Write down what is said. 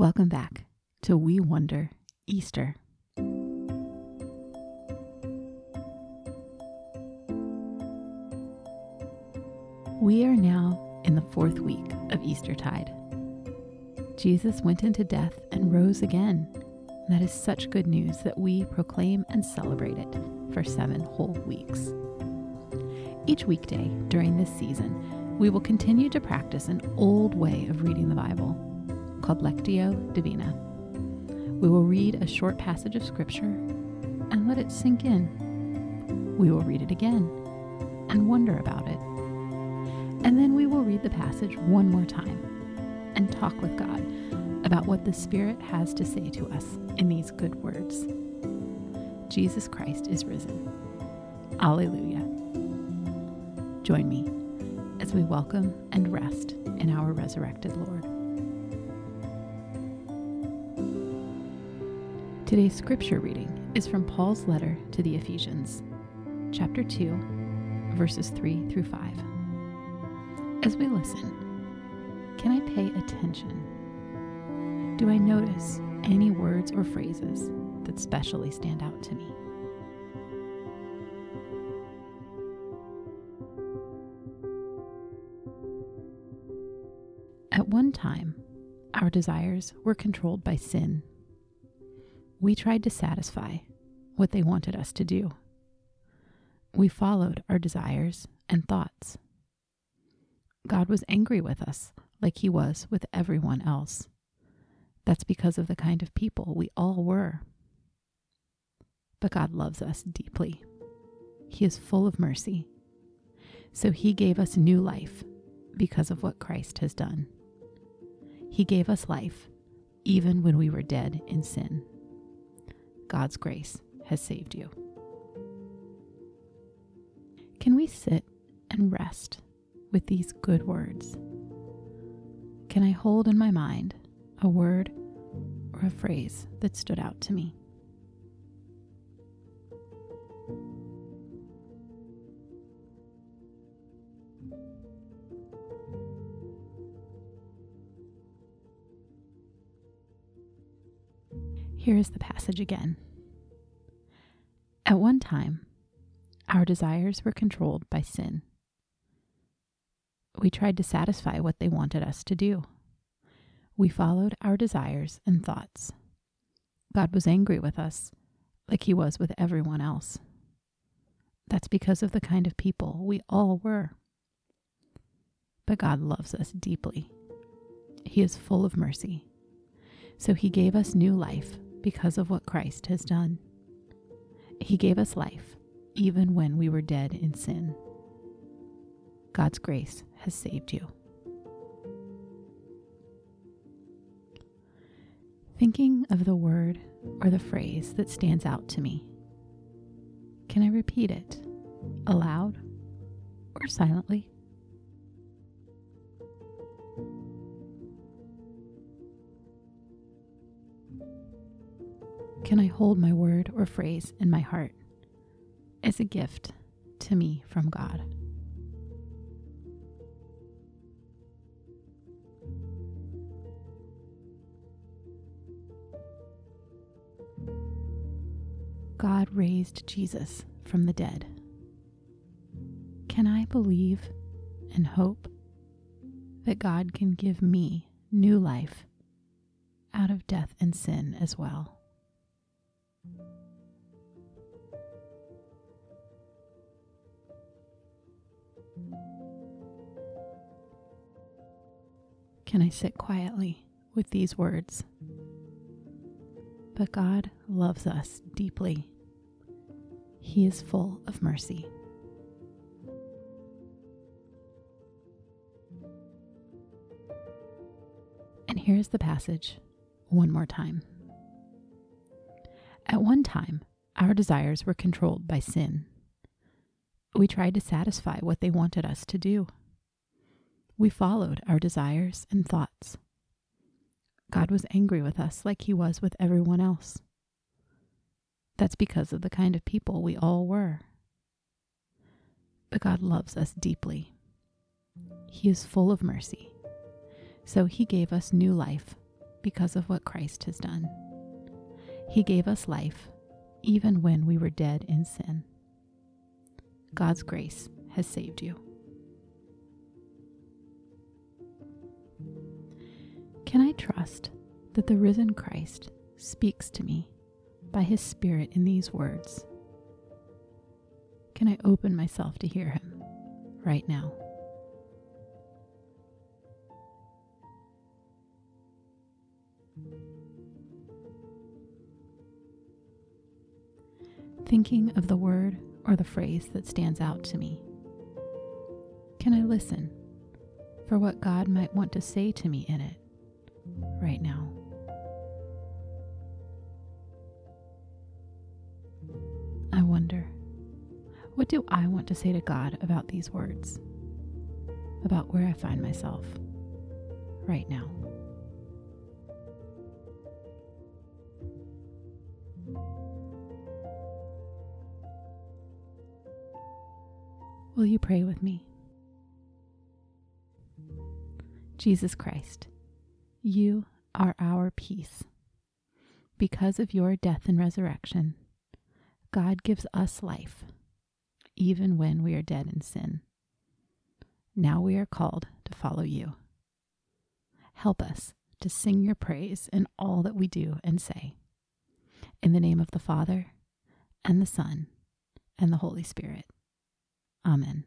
Welcome back to We Wonder Easter. We are now in the fourth week of Eastertide. Jesus went into death and rose again. That is such good news that we proclaim and celebrate it for seven whole weeks. Each weekday during this season, we will continue to practice an old way of reading the Bible called Lectio Divina. We will read a short passage of Scripture and let it sink in. We will read it again and wonder about it. And then we will read the passage one more time and talk with God about what the Spirit has to say to us in these good words. Jesus Christ is risen. Alleluia. Join me as we welcome and rest in our resurrected Lord. Today's scripture reading is from Paul's letter to the Ephesians, chapter 2, verses 3 through 5. As we listen, can I pay attention? Do I notice any words or phrases that specially stand out to me? At one time, our desires were controlled by sin we tried to satisfy what they wanted us to do. We followed our desires and thoughts. God was angry with us like he was with everyone else. That's because of the kind of people we all were. But God loves us deeply. He is full of mercy. So he gave us new life because of what Christ has done. He gave us life even when we were dead in sin. God's grace has saved you. Can we sit and rest with these good words? Can I hold in my mind a word or a phrase that stood out to me? Here is the passage again. At one time, our desires were controlled by sin. We tried to satisfy what they wanted us to do. We followed our desires and thoughts. God was angry with us, like he was with everyone else. That's because of the kind of people we all were. But God loves us deeply. He is full of mercy. So he gave us new life because of what Christ has done. He gave us life even when we were dead in sin. God's grace has saved you. Thinking of the word or the phrase that stands out to me, can I repeat it aloud or silently? Can I hold my word or phrase in my heart as a gift to me from God? God raised Jesus from the dead. Can I believe and hope that God can give me new life out of death and sin as well? Can I sit quietly with these words? But God loves us deeply. He is full of mercy. And here's the passage one more time. At one time, our desires were controlled by sin. We tried to satisfy what they wanted us to do. We followed our desires and thoughts. God was angry with us like he was with everyone else. That's because of the kind of people we all were. But God loves us deeply. He is full of mercy. So he gave us new life because of what Christ has done. He gave us life even when we were dead in sin. God's grace has saved you. Can I trust that the risen Christ speaks to me by his Spirit in these words? Can I open myself to hear him right now? Thinking of the word or the phrase that stands out to me. Can I listen for what God might want to say to me in it right now? I wonder, what do I want to say to God about these words? About where I find myself right now? Will you pray with me? Jesus Christ, you are our peace. Because of your death and resurrection, God gives us life, even when we are dead in sin. Now we are called to follow you. Help us to sing your praise in all that we do and say. In the name of the Father, and the Son, and the Holy Spirit. Amen.